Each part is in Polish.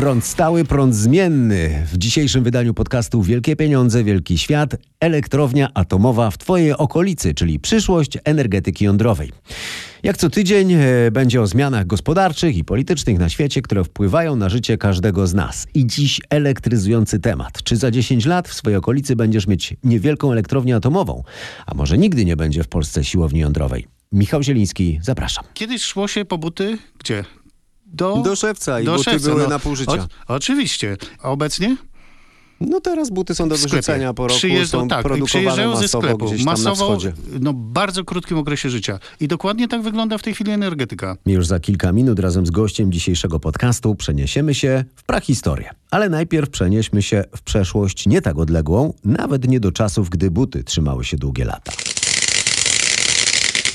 Prąd stały, prąd zmienny. W dzisiejszym wydaniu podcastu Wielkie Pieniądze, Wielki Świat, elektrownia atomowa w Twojej okolicy, czyli przyszłość energetyki jądrowej. Jak co tydzień e, będzie o zmianach gospodarczych i politycznych na świecie, które wpływają na życie każdego z nas. I dziś elektryzujący temat. Czy za 10 lat w swojej okolicy będziesz mieć niewielką elektrownię atomową? A może nigdy nie będzie w Polsce siłowni jądrowej? Michał Zieliński, zapraszam. Kiedyś szło się po buty gdzie? Do, Do szewca i do buty szewca, były no. na pół życia. O, oczywiście. A obecnie? No teraz buty są do wyrzucenia po roku, Przyjeżdżą, są tak, produkowane przyjeżdżają ze masowo sklepu. gdzieś tam na Masowo, wschodzie. no bardzo krótkim okresie życia. I dokładnie tak wygląda w tej chwili energetyka. Już za kilka minut razem z gościem dzisiejszego podcastu przeniesiemy się w prahistorię. Ale najpierw przenieśmy się w przeszłość nie tak odległą, nawet nie do czasów, gdy buty trzymały się długie lata.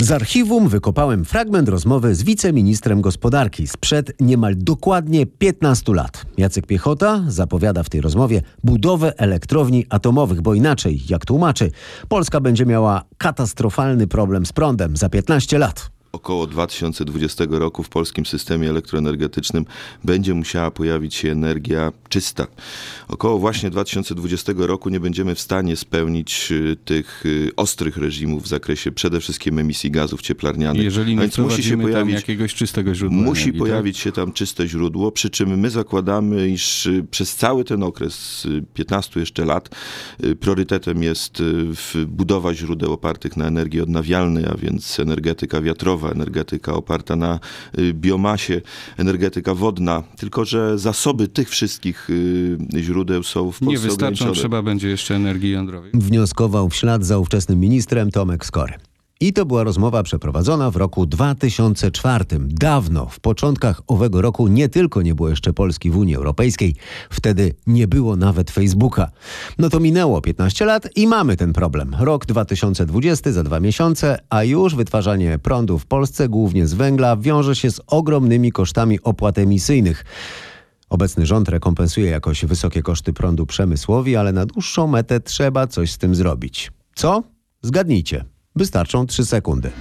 Z archiwum wykopałem fragment rozmowy z wiceministrem gospodarki sprzed niemal dokładnie 15 lat. Jacek Piechota zapowiada w tej rozmowie budowę elektrowni atomowych, bo inaczej, jak tłumaczy, Polska będzie miała katastrofalny problem z prądem za 15 lat. Około 2020 roku w polskim systemie elektroenergetycznym będzie musiała pojawić się energia czysta. Około właśnie 2020 roku nie będziemy w stanie spełnić y, tych y, ostrych reżimów w zakresie przede wszystkim emisji gazów cieplarnianych. Jeżeli A nie więc musi się pojawić jakiegoś czystego źródła Musi energii, tak? pojawić się tam czyste źródło, przy czym my zakładamy, iż y, przez cały ten okres, y, 15 jeszcze lat, priorytetem jest budowa źródeł opartych na energii odnawialnej, a więc energetyka wiatrowa, energetyka oparta na y, biomasie, energetyka wodna. Tylko, że zasoby tych wszystkich y, źródeł są w Tak? Nie Polsce wystarczą, trzeba będzie jeszcze energii jądrowej. wnioskował w ślad za ówczesnym ministrem Tomek Skory. I to była rozmowa przeprowadzona w roku 2004. Dawno, w początkach owego roku nie tylko nie było jeszcze Polski w Unii Europejskiej, wtedy nie było nawet Facebooka. No to minęło 15 lat i mamy ten problem. Rok 2020 za dwa miesiące, a już wytwarzanie prądu w Polsce, głównie z węgla, wiąże się z ogromnymi kosztami opłat emisyjnych. Obecny rząd rekompensuje jakoś wysokie koszty prądu przemysłowi, ale na dłuższą metę trzeba coś z tym zrobić. Co? Zgadnijcie. Wystarczą 3 sekundy.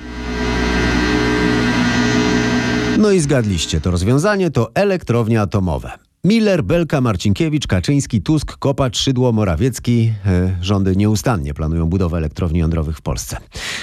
No i zgadliście, to rozwiązanie to elektrownie atomowe. Miller, Belka, Marcinkiewicz, Kaczyński, Tusk, Kopacz, Szydło, Morawiecki. E, rządy nieustannie planują budowę elektrowni jądrowych w Polsce.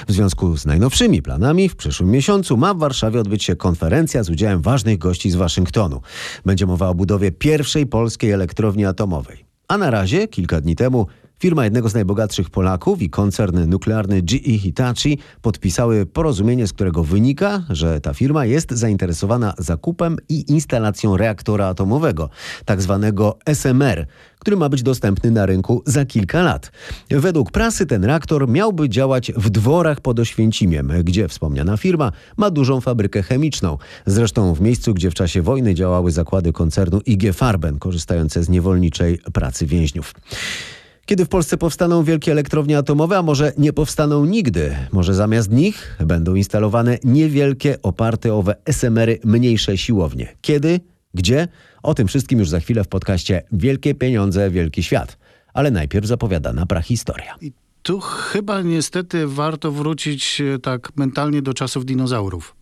W związku z najnowszymi planami w przyszłym miesiącu ma w Warszawie odbyć się konferencja z udziałem ważnych gości z Waszyngtonu. Będzie mowa o budowie pierwszej polskiej elektrowni atomowej. A na razie, kilka dni temu, Firma jednego z najbogatszych Polaków i koncern nuklearny GE Hitachi podpisały porozumienie, z którego wynika, że ta firma jest zainteresowana zakupem i instalacją reaktora atomowego, tak zwanego SMR, który ma być dostępny na rynku za kilka lat. Według prasy ten reaktor miałby działać w dworach pod Oświęcimiem, gdzie wspomniana firma ma dużą fabrykę chemiczną. Zresztą w miejscu, gdzie w czasie wojny działały zakłady koncernu IG Farben, korzystające z niewolniczej pracy więźniów. Kiedy w Polsce powstaną wielkie elektrownie atomowe, a może nie powstaną nigdy, może zamiast nich będą instalowane niewielkie, oparte owe SMR-y mniejsze siłownie. Kiedy? Gdzie? O tym wszystkim już za chwilę w podcaście Wielkie Pieniądze, Wielki Świat. Ale najpierw zapowiadana prahistoria. I tu chyba niestety warto wrócić e, tak mentalnie do czasów dinozaurów.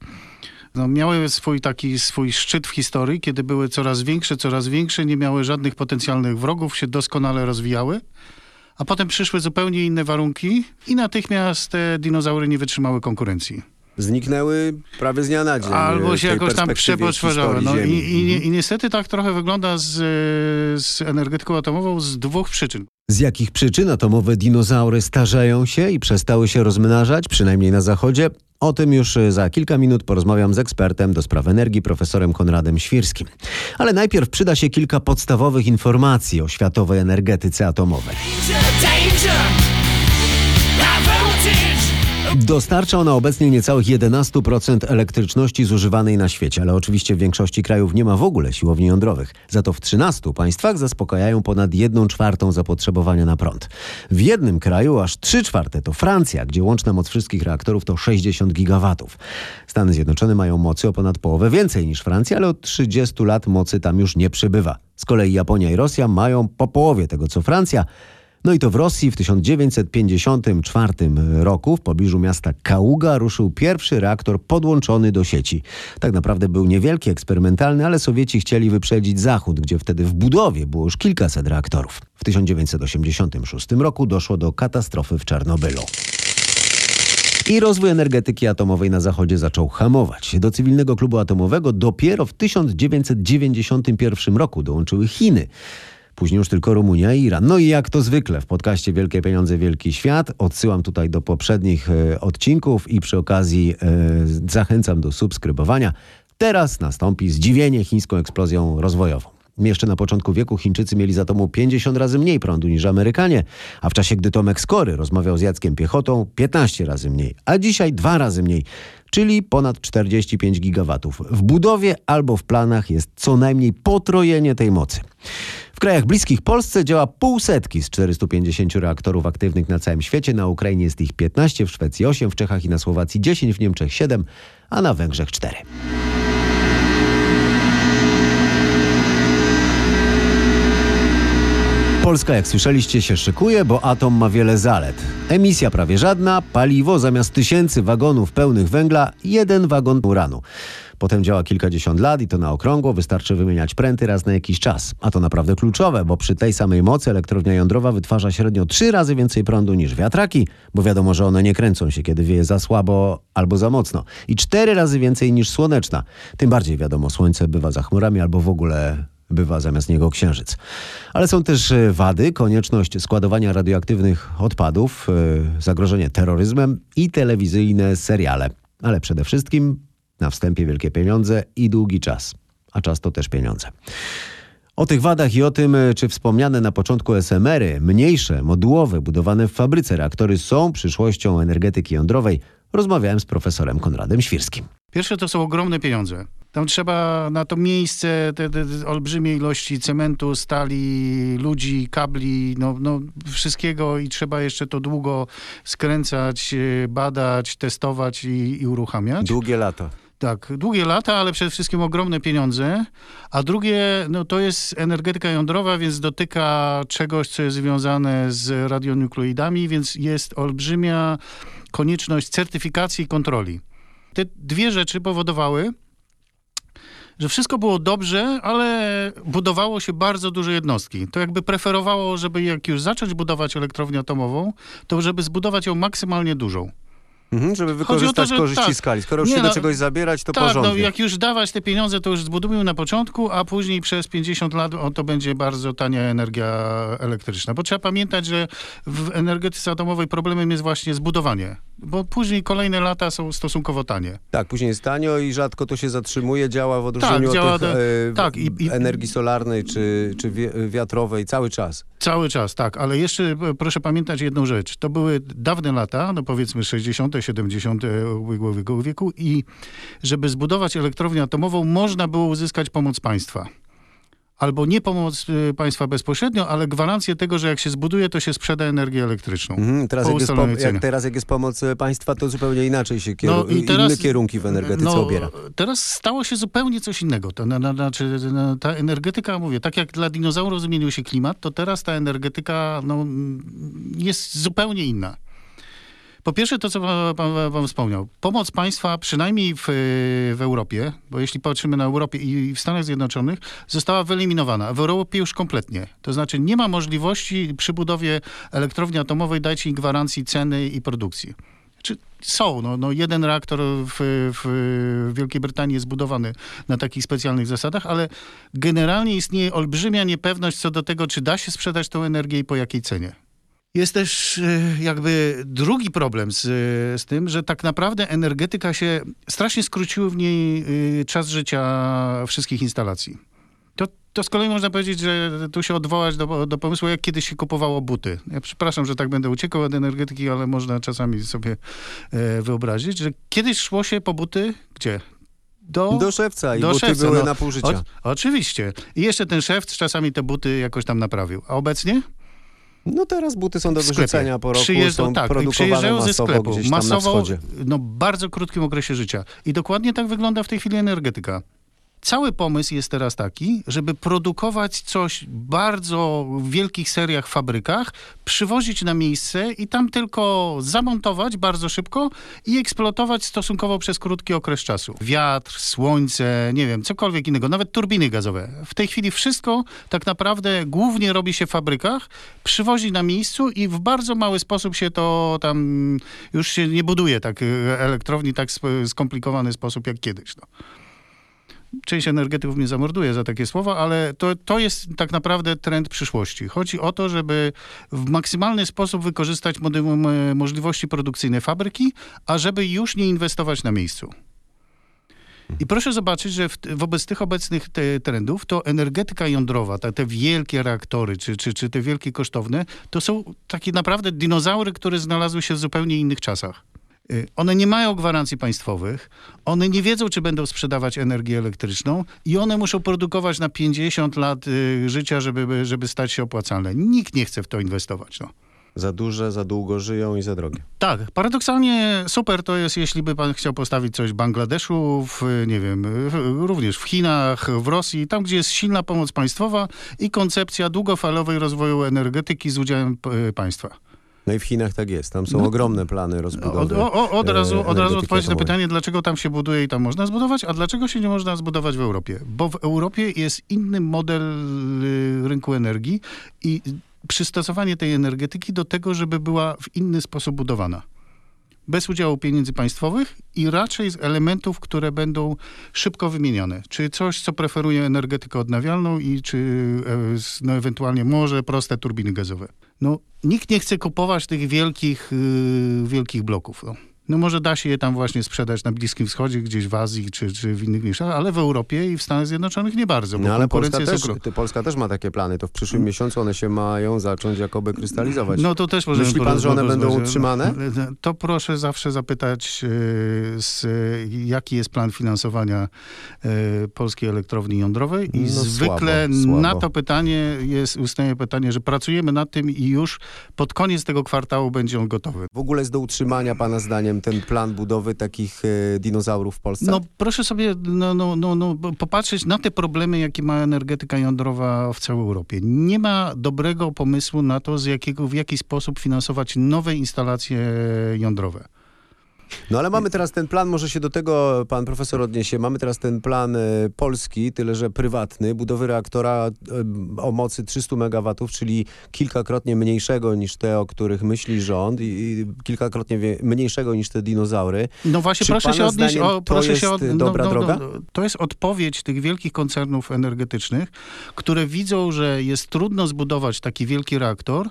No, miały swój taki swój szczyt w historii, kiedy były coraz większe, coraz większe, nie miały żadnych potencjalnych wrogów, się doskonale rozwijały. A potem przyszły zupełnie inne warunki i natychmiast te dinozaury nie wytrzymały konkurencji. Zniknęły prawie z dnia na dzień. Albo e, się jakoś tam przepoczwarzały. No i. Mhm. i, I niestety tak trochę wygląda z, e, z energetyką atomową z dwóch przyczyn. Z jakich przyczyn atomowe dinozaury starzeją się i przestały się rozmnażać, przynajmniej na zachodzie? O tym już y, za kilka minut porozmawiam z ekspertem do spraw energii, profesorem Konradem Świrskim. Ale najpierw przyda się kilka podstawowych informacji o światowej energetyce atomowej. Dostarcza ona obecnie niecałych 11% elektryczności zużywanej na świecie, ale oczywiście w większości krajów nie ma w ogóle siłowni jądrowych. Za to w 13 państwach zaspokajają ponad 1 czwartą zapotrzebowania na prąd. W jednym kraju aż 3 czwarte to Francja, gdzie łączna moc wszystkich reaktorów to 60 gigawatów. Stany Zjednoczone mają mocy o ponad połowę więcej niż Francja, ale od 30 lat mocy tam już nie przybywa. Z kolei Japonia i Rosja mają po połowie tego co Francja, No i to w Rosji w 1954 roku w pobliżu miasta Kaługa ruszył pierwszy reaktor podłączony do sieci. Tak naprawdę był niewielki, eksperymentalny, ale Sowieci chcieli wyprzedzić Zachód, gdzie wtedy w budowie było już kilkaset reaktorów. W 1986 roku doszło do katastrofy w Czarnobylu. I rozwój energetyki atomowej na Zachodzie zaczął hamować. Do cywilnego klubu atomowego dopiero w 1991 roku dołączyły Chiny. Później już tylko Rumunia i Iran. No i jak to zwykle w podcaście Wielkie Pieniądze, Wielki Świat. Odsyłam tutaj do poprzednich e, odcinków i przy okazji e, zachęcam do subskrybowania. Teraz nastąpi zdziwienie chińską eksplozją rozwojową. Jeszcze na początku wieku Chińczycy mieli z atomu 50 razy mniej prądu niż Amerykanie, a w czasie gdy Tomek Skory rozmawiał z Jackiem Piechotą 15 razy mniej, a dzisiaj dwa razy mniej, czyli ponad 45 gigawatów. W budowie albo w planach jest co najmniej potrojenie tej mocy. W krajach bliskich Polsce działa pół setki z 450 reaktorów aktywnych na całym świecie. Na Ukrainie jest ich 15, w Szwecji 8, w Czechach i na Słowacji 10, w Niemczech 7, a na Węgrzech 4. Polska, jak słyszeliście, się szykuje, bo atom ma wiele zalet. Emisja prawie żadna, paliwo zamiast tysięcy wagonów pełnych węgla, jeden wagon uranu. Potem działa kilkadziesiąt lat i to na okrągło, wystarczy wymieniać pręty raz na jakiś czas. A to naprawdę kluczowe, bo przy tej samej mocy elektrownia jądrowa wytwarza średnio trzy razy więcej prądu niż wiatraki, bo wiadomo, że one nie kręcą się, kiedy wieje za słabo albo za mocno. I cztery razy więcej niż słoneczna. Tym bardziej wiadomo, słońce bywa za chmurami albo w ogóle bywa zamiast niego księżyc. Ale są też e, wady, konieczność składowania radioaktywnych odpadów, e, zagrożenie terroryzmem i telewizyjne seriale. Ale przede wszystkim na wstępie wielkie pieniądze i długi czas. A czas to też pieniądze. O tych wadach i o tym, e, czy wspomniane na początku SMR-y, mniejsze, modułowe, budowane w fabryce reaktory są przyszłością energetyki jądrowej, rozmawiałem z profesorem Konradem Świrskim. Pierwsze to są ogromne pieniądze. Tam trzeba na to miejsce te, te, olbrzymie ilości cementu, stali, ludzi, kabli, no, no wszystkiego i trzeba jeszcze to długo skręcać, e, badać, testować i, i uruchamiać. Długie lata. Tak, długie lata, ale przede wszystkim ogromne pieniądze. A drugie, no to jest energetyka jądrowa, więc dotyka czegoś, co jest związane z radionukleidami, więc jest olbrzymia konieczność certyfikacji i kontroli. Te dwie rzeczy powodowały, że wszystko było dobrze, ale budowało się bardzo duże jednostki. To jakby preferowało, żeby jak już zacząć budować elektrownię atomową, to żeby zbudować ją maksymalnie dużą. Mhm, żeby wykorzystać to, że korzyści tak. skali. Skoro już Nie, się do no, czegoś zabierać, to tak, no porządnie. jak już dawać te pieniądze, to już zbudujmy na początku, a później przez 50 lat o, to będzie bardzo tania energia elektryczna. Bo trzeba pamiętać, że w energetyce atomowej problemem jest właśnie zbudowanie. Bo później kolejne lata są stosunkowo tanie. Tak, później jest tanio i rzadko to się zatrzymuje, działa w odróżnieniu Tak, działa od tych, e, tak, i- i- energii solarnej czy, czy wiatrowej cały czas. Cały czas, tak, ale jeszcze e, proszę pamiętać jedną rzecz. To były dawne lata, no powiedzmy 60., 70. ubiegłego wieku i żeby zbudować elektrownię atomową, można było uzyskać pomoc państwa. Albo nie pomoc y, państwa bezpośrednio, ale gwarancję tego, że jak się zbuduje, to się sprzeda energię elektryczną. Mhm, teraz jak, jest jak teraz jak jest pomoc e, państwa, to zupełnie inaczej się kieru- No i teraz- inne kierunki w energetyce no, obiera. Teraz stało się zupełnie coś innego. To, na, na, znaczy, na, ta energetyka, mówię, tak jak dla dinozaurów zmienił się klimat, to teraz ta energetyka no, mm, jest zupełnie inna. Po pierwsze, to co pan, pan, pan wspomniał, pomoc państwa, przynajmniej w, w Europie, bo jeśli patrzymy na Europę i w Stanach Zjednoczonych, została wyeliminowana. W Europie już kompletnie. To znaczy nie ma możliwości przy budowie elektrowni atomowej dać im gwarancji ceny i produkcji. Są, no, no jeden reaktor w, w Wielkiej Brytanii jest budowany na takich specjalnych zasadach, ale generalnie istnieje olbrzymia niepewność co do tego, czy da się sprzedać tą energię i po jakiej cenie. Jest też e, jakby drugi problem z, z tym, że tak naprawdę energetyka się strasznie skróciły w niej e, czas życia wszystkich instalacji. To, to z kolei można powiedzieć, że tu się odwołać do, do pomysłu, jak kiedyś się kupowało buty. Ja przepraszam, że tak będę uciekał od energetyki, ale można czasami sobie e, wyobrazić, że kiedyś szło się po buty gdzie? Do, Do szewca i do buty szewca, były no. na pół życia. o, oczywiście. I jeszcze ten szewc czasami te buty jakoś tam naprawił. A obecnie? No teraz buty są do wyrzucenia po roku, Przyjeżdżą, są tak, produkowane przyjeżdżają ze masowo sklepu, masowo, wschodzie. no bardzo krótkim okresie życia. I dokładnie tak wygląda w tej chwili energetyka. Cały pomysł jest teraz taki, żeby produkować coś bardzo w wielkich seriach, fabrykach, przywozić na miejsce i tam tylko zamontować bardzo szybko i eksploatować stosunkowo przez krótki okres czasu. Wiatr, słońce, nie wiem, cokolwiek innego, nawet turbiny gazowe. W tej chwili wszystko tak naprawdę głównie robi się w fabrykach, przywozi na miejscu i w bardzo mały sposób się to tam już się nie buduje tak e, elektrowni tak skomplikowany sposób jak kiedyś. No część energetyków mnie zamorduje za takie słowa, ale to, to jest tak naprawdę trend przyszłości. Chodzi o to, żeby w maksymalny sposób wykorzystać możliwości produkcyjne fabryki, a żeby już nie inwestować na miejscu. I proszę zobaczyć, że w, wobec tych obecnych te, trendów, to energetyka jądrowa, te, te wielkie reaktory, czy, czy, czy te wielkie kosztowne, to są takie naprawdę dinozaury, które znalazły się w zupełnie innych czasach. Y, One nie mają gwarancji państwowych, one nie wiedzą, czy będą sprzedawać energię elektryczną i one muszą produkować na 50 lat y, życia, żeby, żeby stać się opłacalne. Nikt nie chce w to inwestować. No. Za duże, za długo żyją i za drogie. Tak, paradoksalnie super to jest, jeśli by pan chciał postawić coś w Bangladeszu, w, nie wiem, również w Chinach, w Rosji, tam gdzie jest silna pomoc państwowa i koncepcja długofalowej rozwoju energetyki z udziałem p- państwa. No i w Chinach tak jest. Tam są No. ogromne plany Od, rozbudowy. o, o, od e, razu, od razu odpowiedź na pytanie, dlaczego tam się buduje i tam można zbudować, a dlaczego się nie można zbudować w Europie? Bo w Europie jest inny model y, rynku energii i przystosowanie tej energetyki do tego, żeby była w inny sposób budowana. Bez udziału pieniędzy państwowych i raczej z elementów, które będą szybko wymienione. Czy coś, co preferuje energetykę odnawialną i czy e, no, ewentualnie może proste turbiny gazowe. No, nikt nie chce kupować tych wielkich, y, wielkich bloków. No. No może da się je tam właśnie sprzedać na Bliskim Wschodzie, gdzieś w Azji czy, czy w innych miejscach, ale w Europie i w Stanach Zjednoczonych nie bardzo, No ale Polska też, ty, Polska też ma takie plany. To w przyszłym miesiącu one się mają zacząć jakoby krystalizować. No to też możemy Myśli pan, że one będą utrzymane? To proszę zawsze zapytać, e, z, jaki jest plan finansowania e, polskiej elektrowni jądrowej i No zwykle słabo, słabo. na to pytanie jest ustaje pytanie, że pracujemy nad tym i już pod koniec tego kwartału będzie on gotowy. W ogóle jest do utrzymania pana zdaniem ten plan budowy takich e, dinozaurów w Polsce? No proszę sobie no, no, no, no, popatrzeć na te problemy, jakie ma energetyka jądrowa w całej Europie. Nie ma dobrego pomysłu na to, z jakiego, w jaki sposób finansować nowe instalacje jądrowe. No ale mamy teraz ten plan, może się do tego pan profesor odniesie. Mamy teraz ten plan e, polski, tyle że prywatny, budowy reaktora e, o mocy 300 MW, czyli kilkakrotnie mniejszego niż te, o których myśli rząd i, kilkakrotnie mniejszego niż te dinozaury. No właśnie, Czy proszę się odnieść. O, to proszę jest się od, dobra droga? to jest odpowiedź tych wielkich koncernów energetycznych, które widzą, że jest trudno zbudować taki wielki reaktor,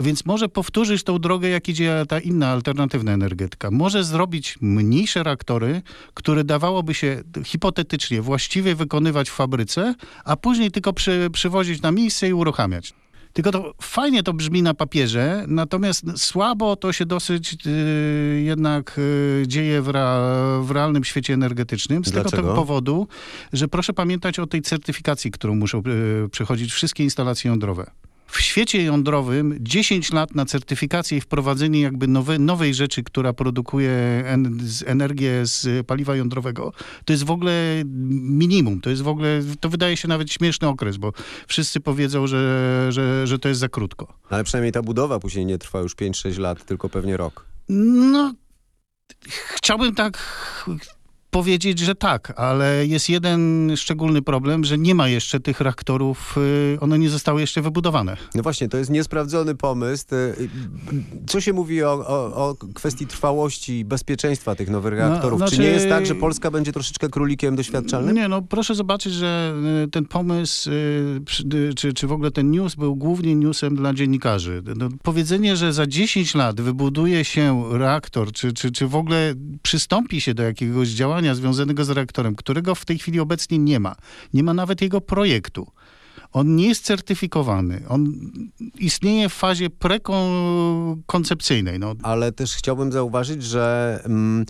więc może powtórzyć tą drogę, jak idzie ta inna alternatywna energetyka. Może zrobić mniejsze reaktory, które dawałoby się hipotetycznie właściwie wykonywać w fabryce, a później tylko przy, przywozić na miejsce i uruchamiać. Tylko to fajnie to brzmi na papierze, natomiast słabo to się dosyć y, jednak y, dzieje w, rea, w realnym świecie energetycznym. Z tego Dlaczego? tego powodu, że proszę pamiętać o tej certyfikacji, którą muszą y, przechodzić wszystkie instalacje jądrowe. W świecie jądrowym 10 lat na certyfikację i wprowadzenie jakby nowe, nowej rzeczy, która produkuje en, z energię z paliwa jądrowego, to jest w ogóle minimum. To jest w ogóle, to wydaje się nawet śmieszny okres, bo wszyscy powiedzą, że, że, że to jest za krótko. Ale przynajmniej ta budowa później nie trwa już 5-6 lat, tylko pewnie rok. No, chciałbym tak powiedzieć, że tak, ale jest jeden szczególny problem, że nie ma jeszcze tych reaktorów, y, one nie zostały jeszcze wybudowane. No właśnie, to jest niesprawdzony pomysł. E, Co się mówi o, o, o kwestii trwałości i bezpieczeństwa tych nowych No, reaktorów? Czy znaczy- nie jest tak, że Polska będzie troszeczkę królikiem doświadczalnym? Nie, no proszę zobaczyć, że y, ten pomysł, y, y, czy, czy w ogóle ten news był głównie newsem dla dziennikarzy. No, powiedzenie, że za 10 lat wybuduje się reaktor, czy, czy, czy w ogóle przystąpi się do jakiegoś działania związanego z reaktorem, którego w tej chwili obecnie nie ma. Nie ma nawet jego projektu. On nie jest certyfikowany. On istnieje w fazie prekoncepcyjnej. No, Ale też chciałbym zauważyć, że mm,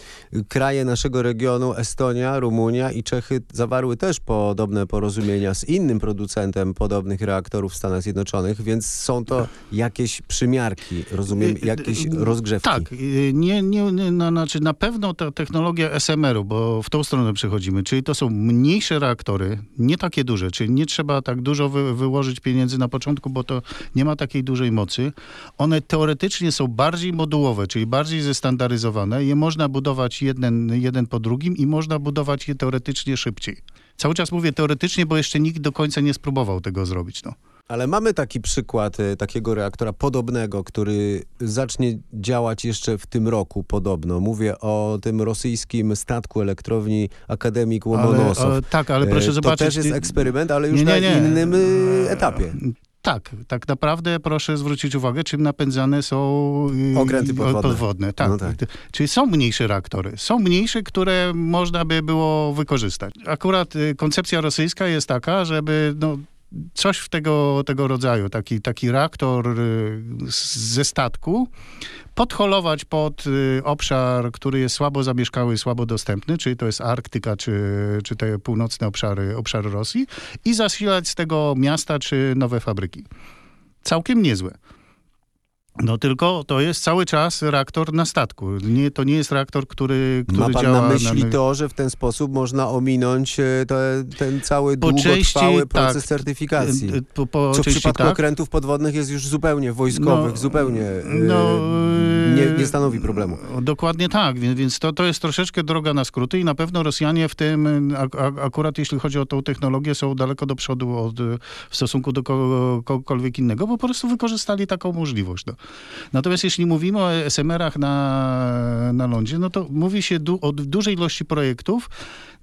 kraje naszego regionu, Estonia, Rumunia i Czechy zawarły też podobne porozumienia z innym producentem podobnych reaktorów w Stanach Zjednoczonych, więc są to jakieś przymiarki, rozumiem, jakieś rozgrzewki. Tak, y, nie, nie, nie, na, znaczy na pewno ta technologia SMR-u, bo w tą stronę przechodzimy, czyli to są mniejsze reaktory, nie takie duże, czyli nie trzeba tak dużo wy, wyłożyć pieniędzy na początku, bo to nie ma takiej dużej mocy. One teoretycznie są bardziej modułowe, czyli bardziej zestandaryzowane. Je można budować jeden, jeden po drugim i można budować je teoretycznie szybciej. Cały czas mówię teoretycznie, bo jeszcze nikt do końca nie spróbował tego zrobić. No. Ale mamy taki przykład e, takiego reaktora podobnego, który zacznie działać jeszcze w tym roku podobno. Mówię o tym rosyjskim statku elektrowni Akademik Łomonosow. Ale, tak, ale E, proszę to zobaczyć... też jest ty- eksperyment, ale już Nie, nie, na nie. innym e, etapie. Tak, tak naprawdę proszę zwrócić uwagę, czym napędzane są Okręty podwodne. podwodne. Tak. No tak. Czyli są mniejsze reaktory. Są mniejsze, które można by było wykorzystać. Akurat y, koncepcja rosyjska jest taka, żeby no, coś w tego, tego rodzaju, taki, taki reaktor y, ze statku, podholować pod y, obszar, który jest słabo zamieszkały, słabo dostępny, czyli to jest Arktyka, czy, czy te północne obszary, obszary Rosji i zasilać z tego miasta, czy nowe fabryki. Całkiem niezłe. No tylko to jest cały czas reaktor na statku. Nie, to nie jest reaktor, który, który Ma pan działa na myśli na, to, że w ten sposób można ominąć e, te, ten cały Po długotrwały części proces tak. certyfikacji? Y, Po, po Co w przypadku tak. okrętów podwodnych jest już zupełnie wojskowych, No, zupełnie e, no, nie, nie stanowi problemu. Dokładnie tak, więc, to, to jest troszeczkę droga na skróty i na pewno Rosjanie w tym, akurat jeśli chodzi o tą technologię, są daleko do przodu od, w stosunku do ko- kogokolwiek innego, bo po prostu wykorzystali taką możliwość. No. Natomiast jeśli mówimy o SMR-ach na, na lądzie, no to mówi się du- o dużej ilości projektów,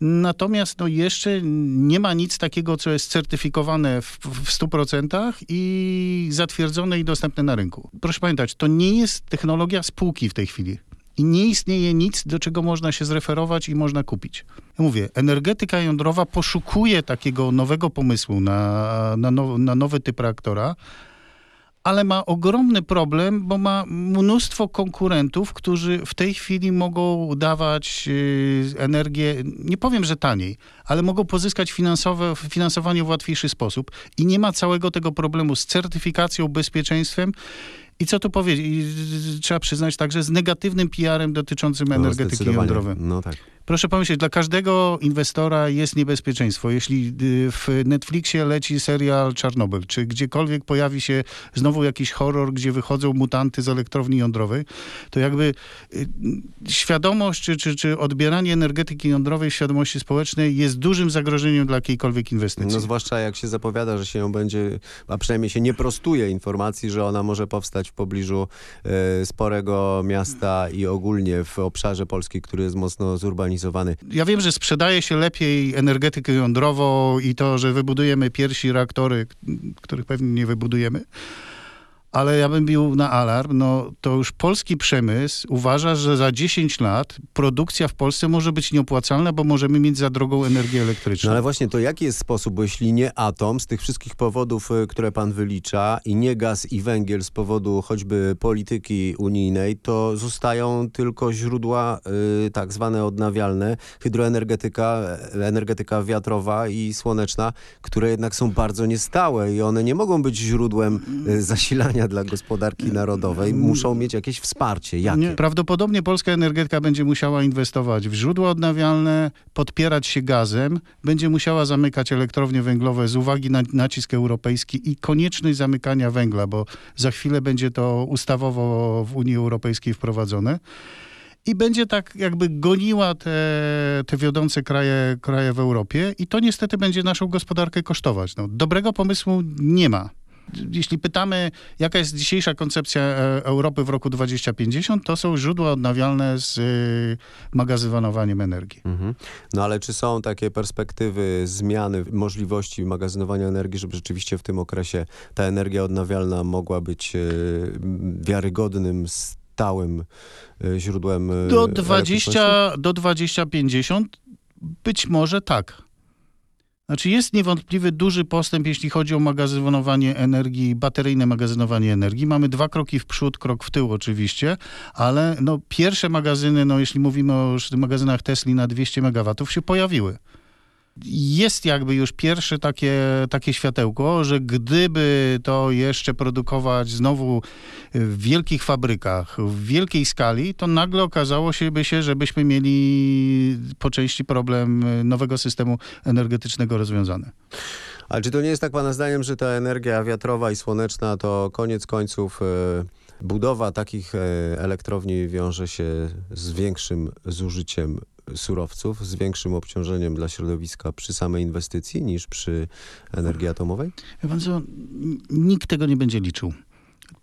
natomiast no jeszcze nie ma nic takiego, co jest certyfikowane w, w 100% i zatwierdzone i dostępne na rynku. Proszę pamiętać, to nie jest technologia spółki w tej chwili. I nie istnieje nic, do czego można się zreferować i można kupić. Mówię, energetyka jądrowa poszukuje takiego nowego pomysłu na, na, now, na nowy typ reaktora, ale ma ogromny problem, bo ma mnóstwo konkurentów, którzy w tej chwili mogą dawać y, energię, nie powiem, że taniej, ale mogą pozyskać finansowe, finansowanie w łatwiejszy sposób i nie ma całego tego problemu z certyfikacją, bezpieczeństwem i co tu powiedzieć, I, trzeba przyznać także z negatywnym PR-em dotyczącym No, energetyki jądrowej. No tak. Proszę pomyśleć, dla każdego inwestora jest niebezpieczeństwo. Jeśli y, w Netflixie leci serial Czarnobyl, czy gdziekolwiek pojawi się znowu jakiś horror, gdzie wychodzą mutanty z elektrowni jądrowej, to jakby y, świadomość, czy, czy, czy odbieranie energetyki jądrowej w świadomości społecznej jest dużym zagrożeniem dla jakiejkolwiek inwestycji. No zwłaszcza jak się zapowiada, że się ją będzie, a przynajmniej się nie prostuje informacji, że ona może powstać w pobliżu e, sporego miasta i ogólnie w obszarze Polski, który jest mocno zurbanizowany. Ja wiem, że sprzedaje się lepiej energetykę jądrową i to, że wybudujemy pierwsi reaktory, których pewnie nie wybudujemy. Ale ja bym bił na alarm, no to już polski przemysł uważa, że za 10 lat produkcja w Polsce może być nieopłacalna, bo możemy mieć za drogą energię elektryczną. No ale właśnie to jaki jest sposób, bo jeśli nie atom z tych wszystkich powodów, y, które pan wylicza i nie gaz i węgiel z powodu choćby polityki unijnej, to zostają tylko źródła y, tak zwane odnawialne, hydroenergetyka, energetyka wiatrowa i słoneczna, które jednak są bardzo niestałe i one nie mogą być źródłem y, zasilania dla gospodarki narodowej. Muszą mieć jakieś wsparcie. Jakie? Nie, prawdopodobnie polska energetyka będzie musiała inwestować w źródła odnawialne, podpierać się gazem, będzie musiała zamykać elektrownie węglowe z uwagi na nacisk europejski i konieczność zamykania węgla, bo za chwilę będzie to ustawowo w Unii Europejskiej wprowadzone. I będzie tak jakby goniła te, te wiodące kraje, kraje w Europie i to niestety będzie naszą gospodarkę kosztować. No, dobrego pomysłu nie ma. Jeśli pytamy, jaka jest dzisiejsza koncepcja e, Europy w roku 2050, to są źródła odnawialne z y, magazynowaniem energii. Mhm. No ale czy są takie perspektywy zmiany możliwości magazynowania energii, żeby rzeczywiście w tym okresie ta energia odnawialna mogła być e, wiarygodnym, stałym e, źródłem e, Do elektryczności? 20, do 2050 być może tak. Znaczy jest niewątpliwy duży postęp, jeśli chodzi o magazynowanie energii, bateryjne magazynowanie energii. Mamy dwa kroki w przód, krok w tył oczywiście, ale no, pierwsze magazyny, no, jeśli mówimy o magazynach Tesli na 200 MW, się pojawiły jest jakby już pierwsze takie, takie światełko, że gdyby to jeszcze produkować znowu w wielkich fabrykach, w wielkiej skali, to nagle okazało się by się, żebyśmy mieli po części problem nowego systemu energetycznego rozwiązany. Ale czy to nie jest tak pana zdaniem, że ta energia wiatrowa i słoneczna to koniec końców e, budowa takich e, elektrowni wiąże się z większym zużyciem surowców, z większym obciążeniem dla środowiska przy samej inwestycji niż przy energii atomowej? Wie pan co, nikt tego nie będzie liczył.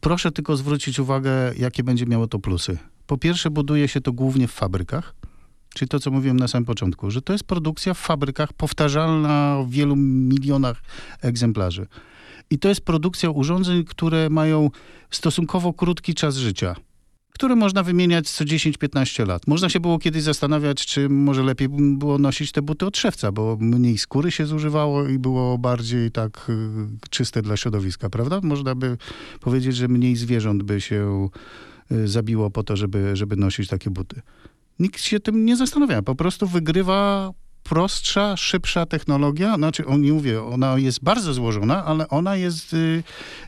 Proszę tylko zwrócić uwagę, jakie będzie miało to plusy. Po pierwsze, buduje się to głównie w fabrykach, czyli to, co mówiłem na samym początku, że to jest produkcja w fabrykach powtarzalna w wielu milionach egzemplarzy. I to jest produkcja urządzeń, które mają stosunkowo krótki czas życia, które można wymieniać co 10-15 lat. Można się było kiedyś zastanawiać, czy może lepiej było nosić te buty od szewca, bo mniej skóry się zużywało i było bardziej tak y, czyste dla środowiska, prawda? Można by powiedzieć, że mniej zwierząt by się y, zabiło po to, żeby, żeby nosić takie buty. Nikt się tym nie zastanawia. Po prostu wygrywa prostsza, szybsza technologia. Znaczy, on nie mówię, ona jest bardzo złożona, ale ona jest, y,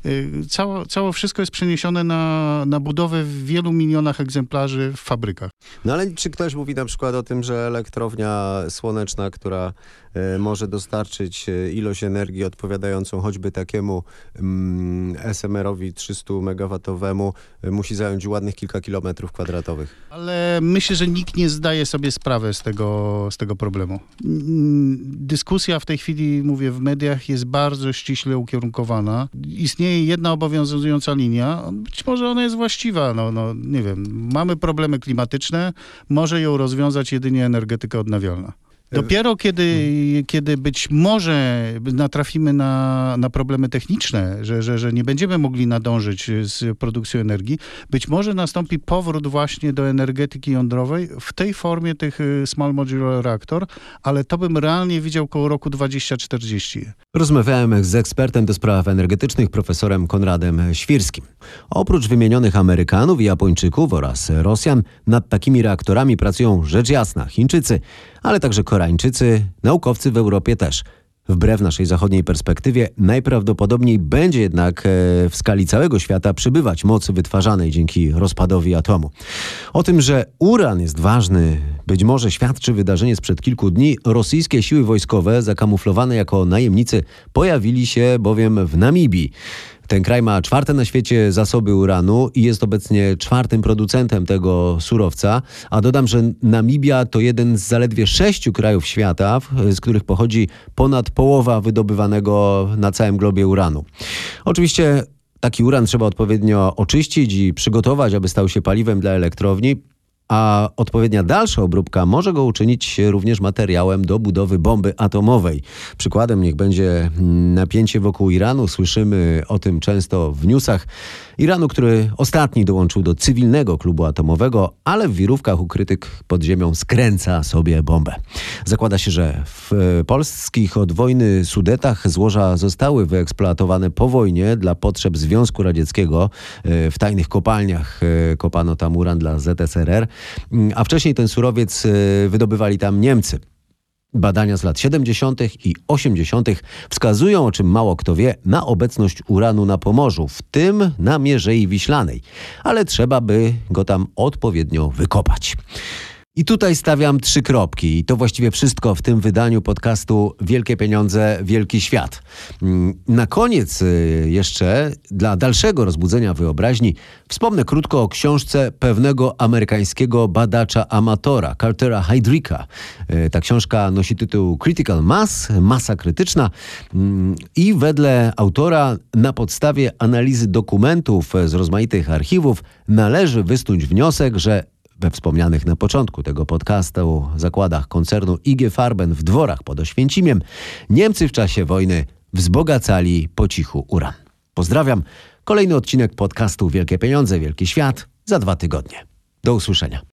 y, cało, całe wszystko jest przeniesione na, na budowę w wielu milionach egzemplarzy w fabrykach. No ale czy ktoś mówi na przykład o tym, że elektrownia słoneczna, która e, może dostarczyć e, ilość energii odpowiadającą choćby takiemu mm, SMR-owi 300 megawatowemu, e, musi zająć ładnych kilka kilometrów kwadratowych? Ale myślę, że nikt nie zdaje sobie sprawy z tego, z tego problemu. Mm, Dyskusja w tej chwili, mówię, w mediach jest bardzo ściśle ukierunkowana. Istnieje jedna obowiązująca linia. Być może ona jest właściwa. No, no, nie wiem, mamy problemy klimatyczne, może ją rozwiązać jedynie energetyka odnawialna. Dopiero kiedy, kiedy być może natrafimy na, na problemy techniczne, że, że, że nie będziemy mogli nadążyć z produkcją energii, być może nastąpi powrót właśnie do energetyki jądrowej w tej formie tych y, small modular reactor, ale to bym realnie widział koło roku 2040. Rozmawiałem z ekspertem do spraw energetycznych profesorem Konradem Świrskim. Oprócz wymienionych Amerykanów i Japończyków oraz Rosjan, nad takimi reaktorami pracują rzecz jasna Chińczycy, ale także Koreańczycy, naukowcy w Europie też. Wbrew naszej zachodniej perspektywie, najprawdopodobniej będzie jednak e, w skali całego świata przybywać mocy wytwarzanej dzięki rozpadowi atomu. O tym, że uran jest ważny, być może świadczy wydarzenie sprzed kilku dni. Rosyjskie siły wojskowe, zakamuflowane jako najemnicy, pojawili się bowiem w Namibii. Ten kraj ma czwarte na świecie zasoby uranu i jest obecnie czwartym producentem tego surowca. A dodam, że Namibia to jeden z zaledwie sześciu krajów świata, z których pochodzi ponad połowa wydobywanego na całym globie uranu. Oczywiście taki uran trzeba odpowiednio oczyścić i przygotować, aby stał się paliwem dla elektrowni. A odpowiednia dalsza obróbka może go uczynić również materiałem do budowy bomby atomowej. Przykładem niech będzie napięcie wokół Iranu. Słyszymy o tym często w newsach. Iranu, który ostatni dołączył do cywilnego klubu atomowego, ale w wirówkach ukrytych pod ziemią skręca sobie bombę. Zakłada się, że w e, polskich od wojny Sudetach złoża zostały wyeksploatowane po wojnie dla potrzeb Związku Radzieckiego. E, W tajnych kopalniach e, kopano tam uran dla ZSRR, a wcześniej ten surowiec e, wydobywali tam Niemcy. Badania z lat 70. i 80. wskazują, o czym mało kto wie, na obecność uranu na Pomorzu, w tym na Mierzei Wiślanej. Ale trzeba by go tam odpowiednio wykopać. I tutaj stawiam trzy kropki. I to właściwie wszystko w tym wydaniu podcastu Wielkie Pieniądze, Wielki Świat. Mm, Na koniec y, jeszcze, dla dalszego rozbudzenia wyobraźni, wspomnę krótko o książce pewnego amerykańskiego badacza amatora, Cartera Heydricka. Y, Ta książka nosi tytuł Critical Mass, masa krytyczna Mm, i wedle autora na podstawie analizy dokumentów z rozmaitych archiwów należy wysnuć wniosek, że we wspomnianych na początku tego podcastu zakładach koncernu IG Farben w dworach pod Oświęcimiem Niemcy w czasie wojny wzbogacali po cichu uran. Pozdrawiam. Kolejny odcinek podcastu Wielkie Pieniądze, Wielki Świat za dwa tygodnie. Do usłyszenia.